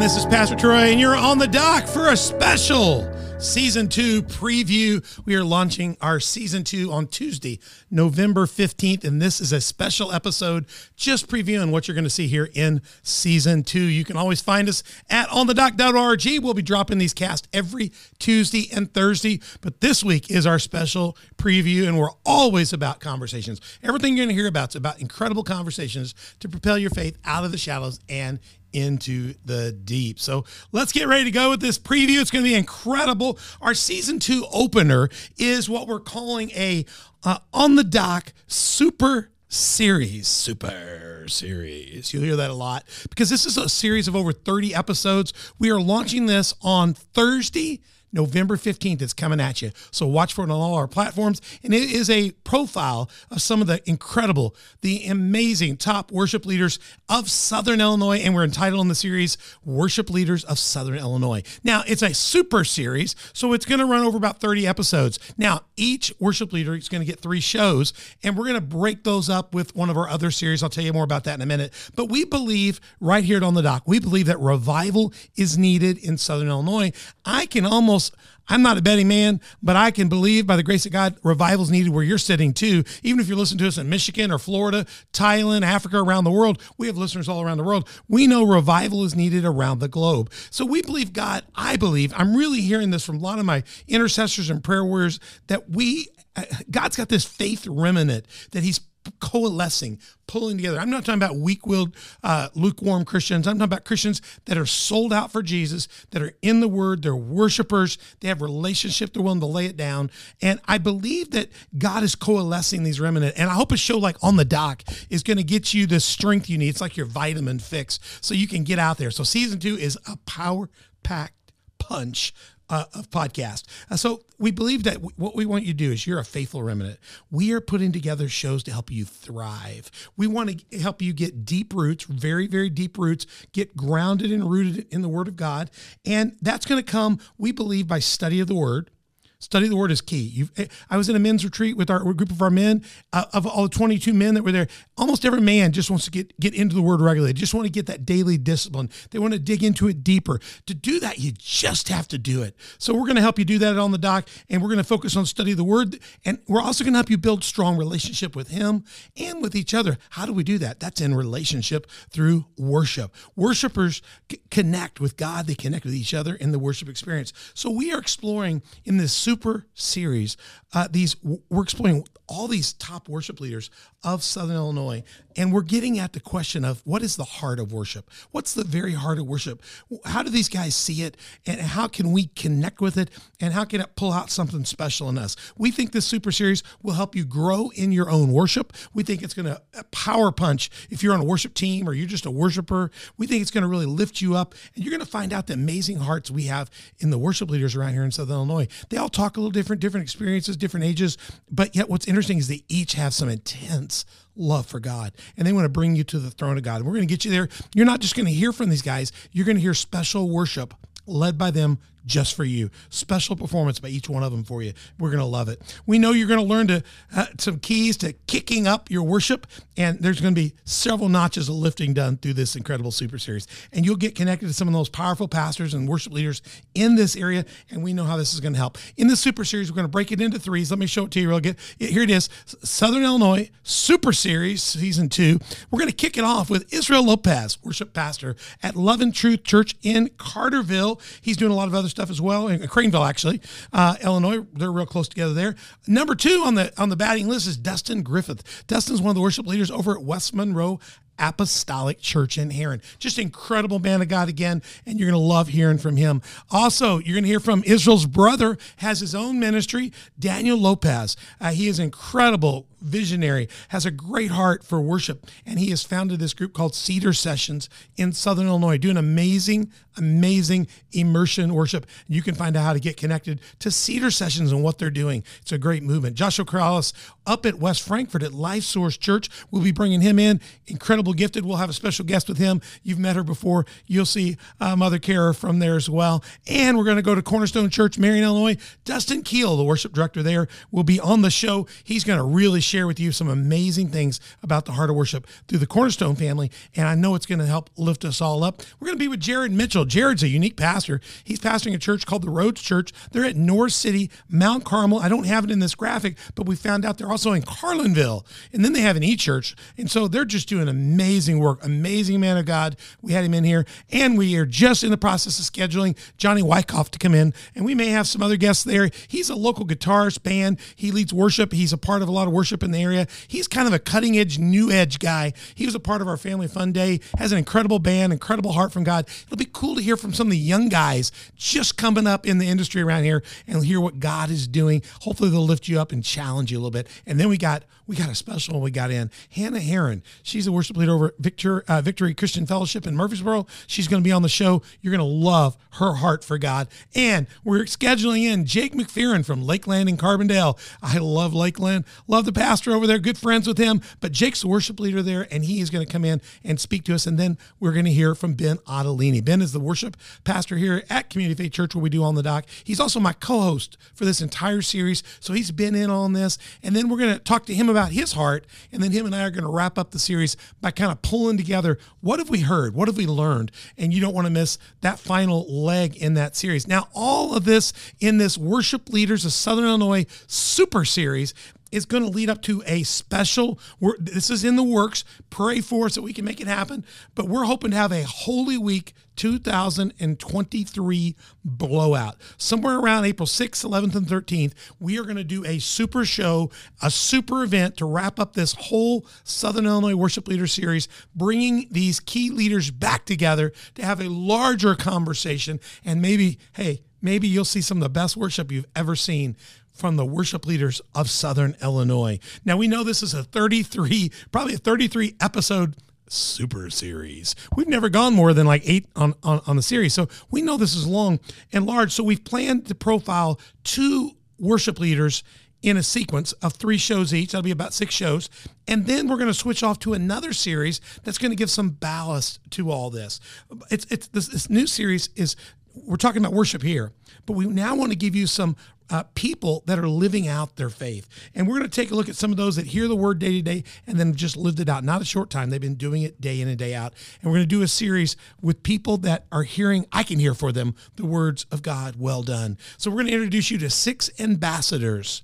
Pastor Troy, and you're on the dock for a special season two preview. We are launching our season two on Tuesday, November 15th, and this is a special episode just previewing what you're going to see here in season two. You can always find us at onthedock.org. We'll be dropping these casts every Tuesday and Thursday, but this week is our special preview, and we're always about conversations. Everything you're going to hear about is about incredible conversations to propel your faith out of the shallows and into the deep. So let's get ready to go with this preview. It's going to be incredible. Our season two opener is what we're calling a uh, on the dock super series. Super series. You'll hear that a lot because this is a series of over 30 episodes. We are launching this on Thursday. November 15th, it's coming at you. So watch for it on all our platforms. And it is a profile of some of the incredible, the amazing top worship leaders of Southern Illinois. And we're entitled in the series, Worship Leaders of Southern Illinois. Now, it's a super series, so it's going to run over about 30 episodes. Now, each worship leader is going to get three shows, and we're going to break those up with one of our other series. I'll tell you more about that in a minute. But we believe right here on the dock, we believe that revival is needed in Southern Illinois. I can almost I'm not a betting man, but I can believe by the grace of God, revival's needed where you're sitting too. Even if you're listening to us in Michigan or Florida, Thailand, Africa, around the world, we have listeners all around the world. We know revival is needed around the globe. So we believe God, I believe, I'm really hearing this from a lot of my intercessors and prayer warriors that we, uh, God's got this faith remnant that He's coalescing, pulling together. I'm not talking about weak-willed, uh, lukewarm Christians. I'm talking about Christians that are sold out for Jesus, that are in the Word, they're worshipers, they have relationship, they're willing to lay it down. And I believe that God is coalescing these remnant. And I hope a show like On the Dock is going to get you the strength you need. It's like your vitamin fix, so you can get out there. So season two is a power-packed punch uh, of podcast. Uh, so we believe that w- what we want you to do is you're a faithful remnant. We are putting together shows to help you thrive. We want to help you get deep roots, very, very deep roots, get grounded and rooted in the Word of God. And that's going to come, we believe, by study of the Word Study the word is key. You've, eh, I was in a men's retreat with our group of our men. Uh, of all the 22 men that were there, almost every man just wants to get get into the word regularly. They just want to get that daily discipline. They want to dig into it deeper. To do that, you just have to do it. So we're going to help you do that on the dock, and we're going to focus on study the word, and we're also going to help you build strong relationship with Him and with each other. How do we do that? That's in relationship through worship. Worshipers c- connect with God. They connect with each other in the worship experience. So we are exploring in this super series. Uh, these we're exploring all these top worship leaders of Southern Illinois, and we're getting at the question of what is the heart of worship? What's the very heart of worship? How do these guys see it, and how can we connect with it, and how can it pull out something special in us? We think this super series will help you grow in your own worship. We think it's going to uh, power punch if you're on a worship team or you're just a worshiper. We think it's going to really lift you up, and you're going to find out the amazing hearts we have in the worship leaders around here in Southern Illinois. They all talk a little different, different experiences, different ages, but yet what's interesting is they each have some intense love for God and they want to bring you to the throne of God. We're going to get you there. You're not just going to hear from these guys, you're going to hear special worship led by them just for you. Special performance by each one of them for you. We're going to love it. We know you're going to learn to uh, some keys to kicking up your worship, and there's going to be several notches of lifting done through this incredible super series. And you'll get connected to some of those powerful pastors and worship leaders in this area, and we know how this is going to help. In this super series, we're going to break it into threes. Let me show it to you real good. Here it is Southern Illinois Super Series, Season 2. We're going to kick it off with Israel Lopez, worship pastor at Love and Truth Church in Carterville. He's doing a lot of other stuff as well in Crainville, actually, uh, Illinois. They're real close together there. Number two on the on the batting list is Dustin Griffith. Dustin's one of the worship leaders over at West Monroe Apostolic Church in Herrin. Just incredible man of God again, and you're going to love hearing from him. Also, you're going to hear from Israel's brother, has his own ministry, Daniel Lopez. Uh, he is incredible visionary, has a great heart for worship, and he has founded this group called Cedar Sessions in Southern Illinois, doing amazing, amazing immersion worship. You can find out how to get connected to Cedar Sessions and what they're doing. It's a great movement. Joshua Corrales up at West Frankfort at Life Source Church. We'll be bringing him in. Incredible gifted. We'll have a special guest with him. You've met her before. You'll see uh, Mother Kara from there as well. And we're going to go to Cornerstone Church, Marion, Illinois. Dustin Keel, the worship director there, will be on the show. He's going to really share with you some amazing things about the heart of worship through the Cornerstone family. And I know it's going to help lift us all up. We're going to be with Jared Mitchell. Jared's a unique pastor. He's pastoring a church called the Roads Church. They're at North City, Mount Carmel. I don't have it in this graphic, but we found out they're also in Carlinville. And then they have an e church. And so they're just doing amazing work. Amazing man of God. We had him in here. And we are just in the process of scheduling Johnny Wyckoff to come in. And we may have some other guests there. He's a local guitarist band. He leads worship. He's a part of a lot of worship in the area. He's kind of a cutting edge, new edge guy. He was a part of our Family Fun Day, has an incredible band, incredible heart from God. It'll be cool to hear from some of the young guys just coming up in the industry around here and hear what God is doing. Hopefully they'll lift you up and challenge you a little bit. And then we got we got a special we got in. Hannah Heron. She's the worship leader over at Victor, uh, Victory Christian Fellowship in Murphysboro. She's going to be on the show. You're going to love her heart for God. And we're scheduling in Jake McFerrin from Lakeland in Carbondale. I love Lakeland. Love the pastor over there. Good friends with him. But Jake's the worship leader there, and he is going to come in and speak to us. And then we're going to hear from Ben Ottolini. Ben is the worship pastor here at Community Faith Church, where we do on the dock. He's also my co-host for this entire series, so he's been in on this. And then we're going to talk to him about his heart, and then him and I are going to wrap up the series by kind of pulling together what have we heard, what have we learned, and you don't want to miss that final leg in that series. Now, all of this in this Worship Leaders of Southern Illinois Super Series is going to lead up to a special. We're, this is in the works. Pray for us that we can make it happen. But we're hoping to have a Holy Week 2023 blowout. Somewhere around April 6th, 11th, and 13th, we are going to do a super show, a super event to wrap up this whole Southern Illinois Worship Leader Series, bringing these key leaders back together to have a larger conversation. And maybe, hey, maybe you'll see some of the best worship you've ever seen from the worship leaders of Southern Illinois. Now, we know this is a 33, probably a 33 episode super series. We've never gone more than like eight on, on, on the series. So we know this is long and large. So we've planned to profile two worship leaders in a sequence of three shows each. That'll be about six shows. And then we're going to switch off to another series that's going to give some ballast to all this. It's, it's this, this new series is we're talking about worship here, but we now want to give you some uh, people that are living out their faith. And we're going to take a look at some of those that hear the word day to day and then just lived it out. Not a short time, they've been doing it day in and day out. And we're going to do a series with people that are hearing, I can hear for them, the words of God, well done. So we're going to introduce you to six ambassadors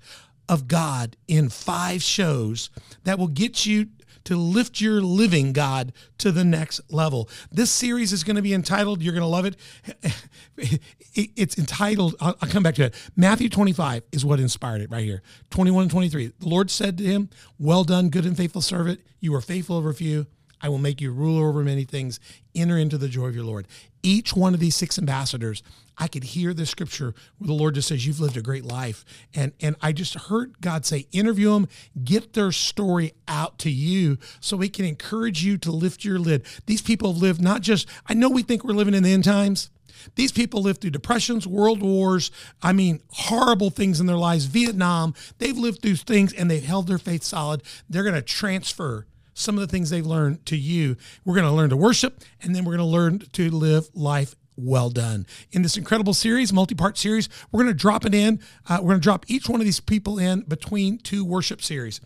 of God in five shows that will get you to lift your living God to the next level. This series is going to be entitled, you're going to love it. It's entitled, I'll, come back to it. Matthew 25 is what inspired it right here. 21 and 23. The Lord said to him, Well done, good and faithful servant. You are faithful over a few. I will make you ruler over many things. Enter into the joy of your Lord. Each one of these six ambassadors, I could hear the scripture where the Lord just says, You've lived a great life. And, and I just heard God say, Interview them, get their story out to you so we can encourage you to lift your lid. These people have lived not just, I know we think we're living in the end times. These people lived through depressions, world wars, I mean, horrible things in their lives, Vietnam. They've lived through things and they've held their faith solid. They're going to transfer some of the things they've learned to you. We're going to learn to worship, and then we're going to learn to live life well done. In this incredible series, multi part series, we're going to drop it in. Uh, we're going to drop each one of these people in between two worship series.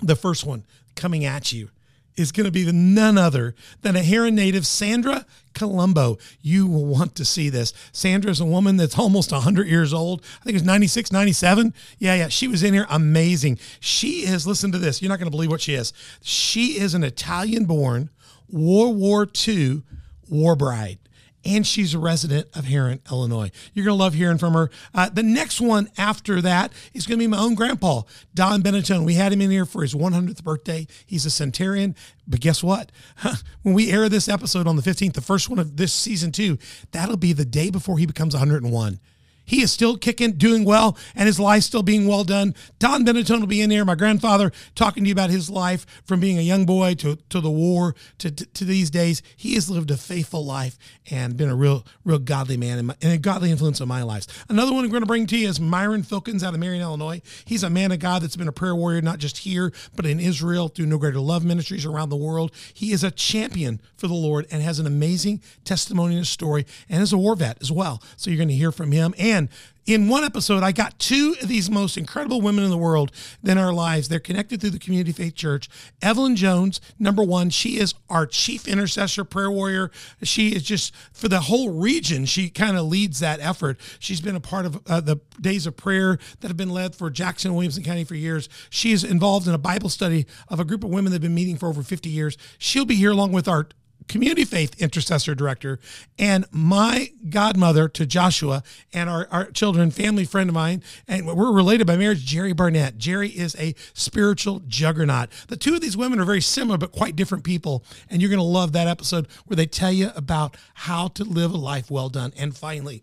The first one coming at you is going to be none other than a Herrin native, Sandra Colombo. You will want to see this. Sandra is a woman that's almost 100 years old. I think it's 96, 97. Yeah, yeah. She was in here. Amazing. She is, listen to this. You're not going to believe what she is. She is an Italian born World War II war bride and she's a resident of Herrin, Illinois. You're going to love hearing from her. Uh, the next one after that is going to be my own grandpa, Don Benetton. We had him in here for his 100th birthday. He's a centurion. But guess what? when we air this episode on the 15th, the first one of this season two, that'll be the day before he becomes 101. He is still kicking, doing well, and his life still being well done. Don Benetton will be in here, my grandfather, talking to you about his life from being a young boy to, to the war to, to, to these days. He has lived a faithful life and been a real, real godly man and, my, and a godly influence in my life. Another one we're going to bring to you is Myron Filkins out of Marion, Illinois. He's a man of God that's been a prayer warrior, not just here, but in Israel through No Greater Love ministries around the world. He is a champion for the Lord and has an amazing testimony and story and is a war vet as well. So you're going to hear from him. And again, in one episode, I got two of these most incredible women in the world in our lives. They're connected through the Community Faith Church. Evelyn Jones, number one, she is our chief intercessor, prayer warrior. She is just for the whole region. She kind of leads that effort. She's been a part of uh, the days of prayer that have been led for Jackson Williamson County for years. She is involved in a Bible study of a group of women that have been meeting for over 50 years. She'll be here along with our community faith intercessor director and my godmother to Joshua and our, our children, family friend of mine, and we're related by marriage, Jerry Barnett. Jerry is a spiritual juggernaut. The two of these women are very similar, but quite different people. And you're going to love that episode where they tell you about how to live a life well done. And finally,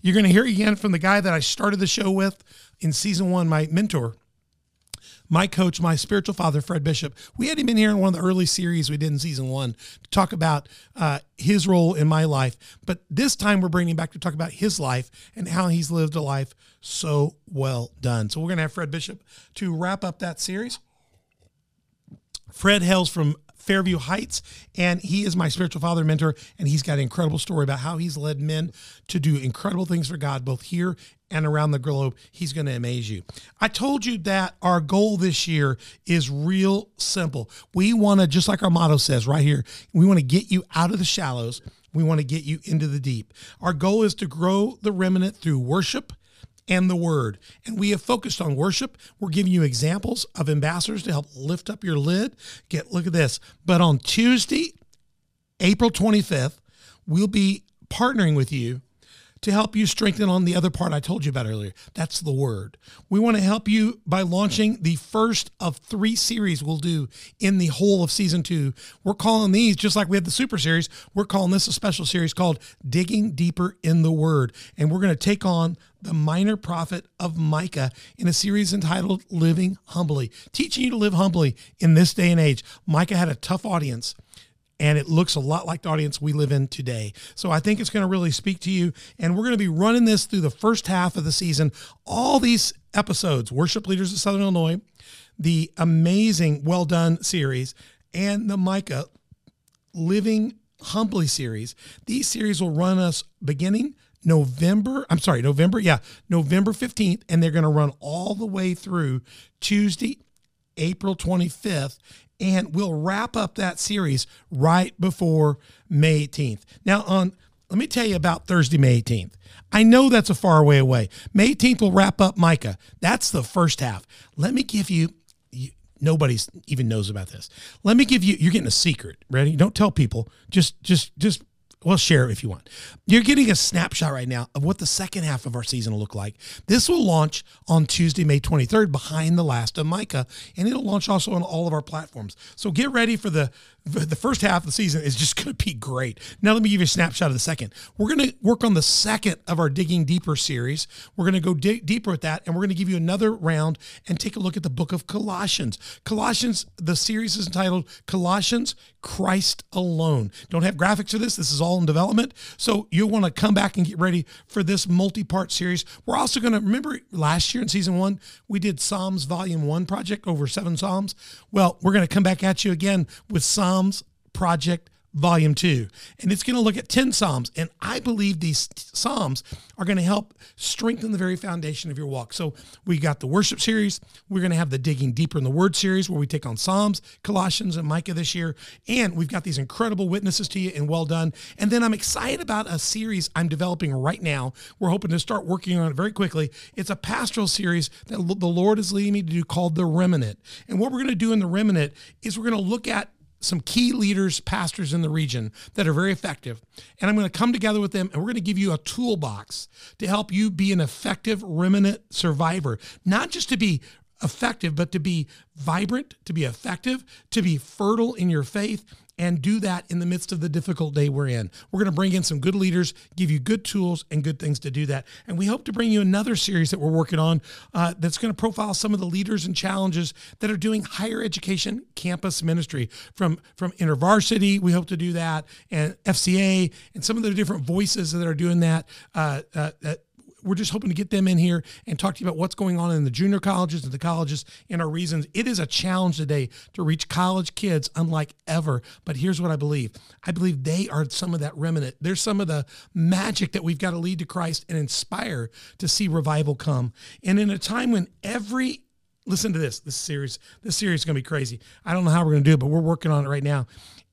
you're going to hear again from the guy that I started the show with in season one, my mentor, my coach, my spiritual father, Fred Bishop. We had him in here in one of the early series we did in season one to talk about uh, his role in my life. But this time we're bringing him back to talk about his life and how he's lived a life so well done. So we're going to have Fred Bishop to wrap up that series. Fred hails from Fairview Heights, and he is my spiritual father mentor, and he's got an incredible story about how he's led men to do incredible things for God, both here and around the globe. He's going to amaze you. I told you that our goal this year is real simple. We want to, just like our motto says right here, we want to get you out of the shallows. We want to get you into the deep. Our goal is to grow the remnant through worship and the word. And we have focused on worship. We're giving you examples of ambassadors to help lift up your lid. Get look at this. But on Tuesday, April 25th, we'll be partnering with you to help you strengthen on the other part I told you about earlier. That's the word. We want to help you by launching the first of three series we'll do in the whole of season two. We're calling these, just like we had the super series, we're calling this a special series called Digging Deeper in the Word. And we're going to take on the minor prophet of Micah in a series entitled Living Humbly, teaching you to live humbly in this day and age. Micah had a tough audience and it looks a lot like the audience we live in today. So I think it's going to really speak to you. And we're going to be running this through the first half of the season. All these episodes, Worship Leaders of Southern Illinois, the amazing Well Done series, and the Micah Living Humbly series. These series will run us beginning November, I'm sorry, November, yeah, November 15th, and they're going to run all the way through Tuesday, April 25th. And we'll wrap up that series right before May 18th. Now, on let me tell you about Thursday, May 18th. I know that's a far way away. May 18th will wrap up Micah. That's the first half. Let me give you, you nobody even knows about this. Let me give you, you're getting a secret. Ready? Don't tell people. Just, just, just well, share if you want. You're getting a snapshot right now of what the second half of our season will look like. This will launch on Tuesday, May 23rd, behind the last of Micah, and it'll launch also on all of our platforms. So get ready for the the first half of the season is just going to be great. Now, let me give you a snapshot of the second. We're going to work on the second of our Digging Deeper series. We're going to go dig deeper at that, and we're going to give you another round and take a look at the book of Colossians. Colossians, the series is entitled Colossians Christ Alone. Don't have graphics for this. This is all in development. So you'll want to come back and get ready for this multi part series. We're also going to remember last year in season one, we did Psalms Volume 1 project over seven Psalms. Well, we're going to come back at you again with Psalms Psalms Project Volume 2. And it's going to look at 10 Psalms. And I believe these Psalms are going to help strengthen the very foundation of your walk. So we got the worship series. We're going to have the Digging Deeper in the Word series where we take on Psalms, Colossians, and Micah this year. And we've got these incredible witnesses to you and well done. And then I'm excited about a series I'm developing right now. We're hoping to start working on it very quickly. It's a pastoral series that the Lord is leading me to do called The Remnant. And what we're going to do in The Remnant is we're going to look at some key leaders, pastors in the region that are very effective. And I'm going to come together with them and we're going to give you a toolbox to help you be an effective remnant survivor, not just to be effective, but to be vibrant, to be effective, to be fertile in your faith, and do that in the midst of the difficult day we're in. We're going to bring in some good leaders, give you good tools and good things to do that. And we hope to bring you another series that we're working on uh, that's going to profile some of the leaders and challenges that are doing higher education campus ministry from from InterVarsity. We hope to do that, and FCA, and some of the different voices that are doing that. Uh, uh, we're just hoping to get them in here and talk to you about what's going on in the junior colleges and the colleges and our reasons. It is a challenge today to reach college kids unlike ever. But here's what I believe I believe they are some of that remnant. They're some of the magic that we've got to lead to Christ and inspire to see revival come. And in a time when every listen to this this series this series is going to be crazy i don't know how we're going to do it but we're working on it right now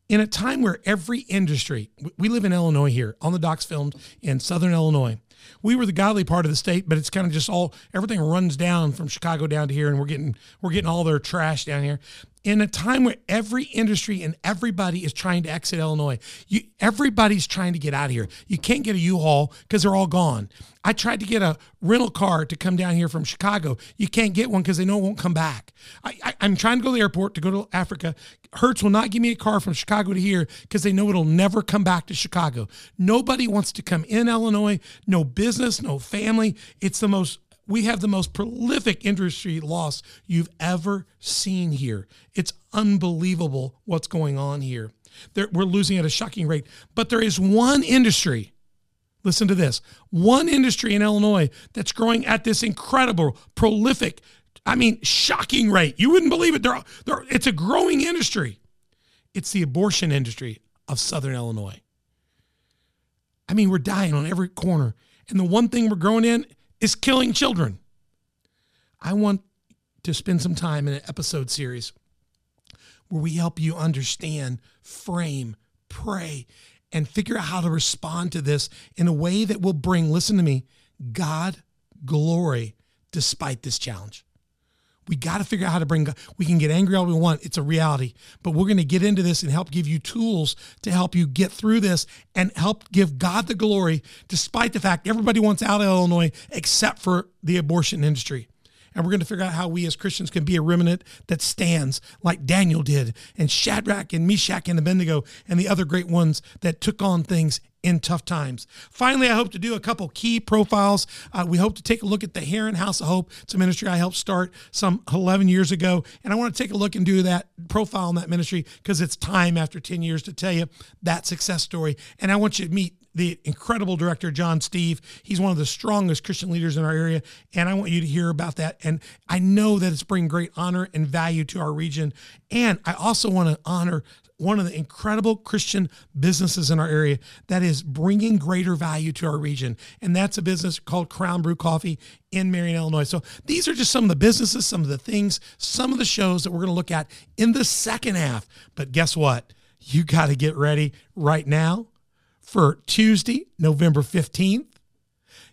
in a time where every industry, we live in Illinois here, on the docks filmed in Southern Illinois. We were the godly part of the state, but it's kind of just all everything runs down from Chicago down to here, and we're getting we're getting all their trash down here. In a time where every industry and everybody is trying to exit Illinois, you everybody's trying to get out of here. You can't get a U-Haul because they're all gone. I tried to get a rental car to come down here from Chicago. You can't get one because they know it won't come back. I, am trying to go to the airport to go to Africa. Hertz will not give me a car from Chicago to here because they know it'll never come back to Chicago. Nobody wants to come in Illinois. No business, no family. It's the most we have the most prolific industry loss you've ever seen here. It's unbelievable what's going on here. They're, we're losing at a shocking rate. But there is one industry Listen to this one industry in Illinois that's growing at this incredible, prolific, I mean, shocking rate. You wouldn't believe it. They're, they're, it's a growing industry. It's the abortion industry of Southern Illinois. I mean, we're dying on every corner. And the one thing we're growing in is killing children. I want to spend some time in an episode series where we help you understand, frame, pray, and figure out how to respond to this in a way that will bring, listen to me, God glory despite this challenge. We got to figure out how to bring, we can get angry all we want. It's a reality, but we're going to get into this and help give you tools to help you get through this and help give God the glory, despite the fact everybody wants out of Illinois except for the abortion industry and we're going to figure out how we as Christians can be a remnant that stands like Daniel did, and Shadrach and Meshach and Abednego, and the other great ones that took on things in tough times. Finally, I hope to do a couple key profiles. Uh, we hope to take a look at the Herrin House of Hope. It's a ministry I helped start some 11 years ago. And I want to take a look and do that profile in that ministry because it's time after 10 years to tell you that success story. And I want you to meet the incredible director, John Steve. He's one of the strongest Christian leaders in our area. And I want you to hear about that. And I know that it's bringing great honor and value to our region. And I also want to honor one of the incredible Christian businesses in our area that is bringing greater value to our region. And that's a business called Crown Brew Coffee in Marion, Illinois. So these are just some of the businesses, some of the things, some of the shows that we're going to look at in the second half. But guess what? You got to get ready right now for Tuesday, November 15th.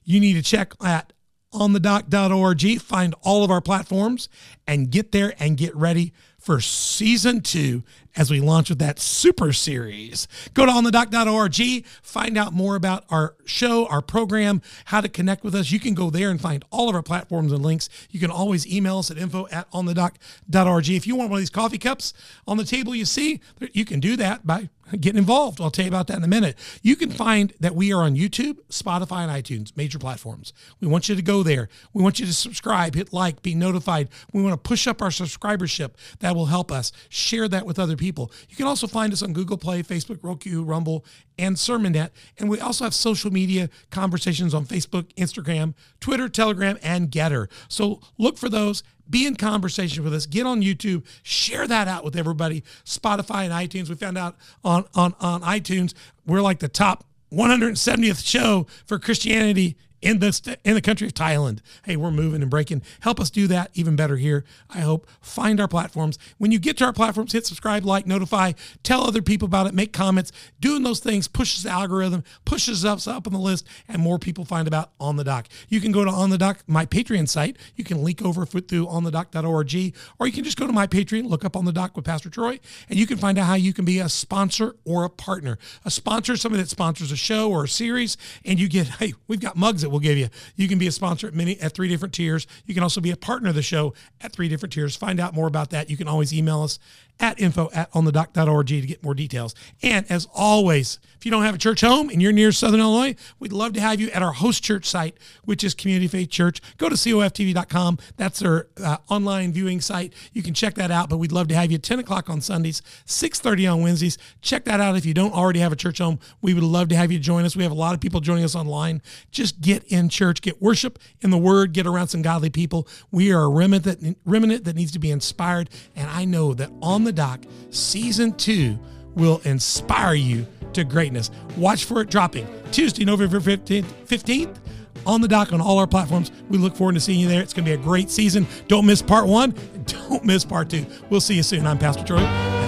You need to check at onthedock.org, find all of our platforms, and get there and get ready for season two as we launch with that super series. Go to onthedock.org, find out more about our show, our program, how to connect with us. You can go there and find all of our platforms and links. You can always email us at info at onthedock.org. If you want one of these coffee cups on the table you see, you can do that by getting involved. I'll tell you about that in a minute. You can find that we are on YouTube, Spotify, and iTunes, major platforms. We want you to go there. We want you to subscribe, hit like, be notified. We want to push up our subscribership. That will help us. Share that with other people. You can also find us on Google Play, Facebook, Roku, Rumble, and SermonNet. And we also have social media conversations on Facebook, Instagram, Twitter, Telegram, and Gettr. So look for those. Be in conversation with us. Get on YouTube. Share that out with everybody. Spotify and iTunes. We found out on on on iTunes we're like the top 170th show for Christianity in the in the country of Thailand. Hey, we're moving and breaking. Help us do that even better here. I hope. Find our platforms. When you get to our platforms, hit subscribe, like, notify, tell other people about it, make comments. Doing those things pushes the algorithm, pushes us up on the list, and more people find about On the Dock. You can go to On the Dock, my Patreon site. You can link over through on the onthedock.org, or you can just go to my Patreon, look up On the Dock with Pastor Troy, and you can find out how you can be a sponsor or a partner. A sponsor, somebody that sponsors a show or a series, and you get, hey, we've got mugs that we'll give you. You can be a sponsor at many at three different tiers. You can also be a partner of the show at three different tiers. Find out more about that. You can always email us at info at onthedock.org to get more details. And as always, if you don't have a church home and you're near Southern Illinois, we'd love to have you at our host church site, which is Community Faith Church. Go to coftv.com. That's their uh, online viewing site. You can check that out, but we'd love to have you 10 o'clock on Sundays, 6.30 on Wednesdays. Check that out if you don't already have a church home. We would love to have you join us. We have a lot of people joining us online. Just get in church, get worship in the Word, get around some godly people. We are a remnant that, remnant that needs to be inspired, and I know that on the dock, season two will inspire you to greatness. Watch for it dropping Tuesday, November 15th, 15th on the dock on all our platforms. We look forward to seeing you there. It's going to be a great season. Don't miss part one. Don't miss part two. We'll see you soon. I'm Pastor Troy.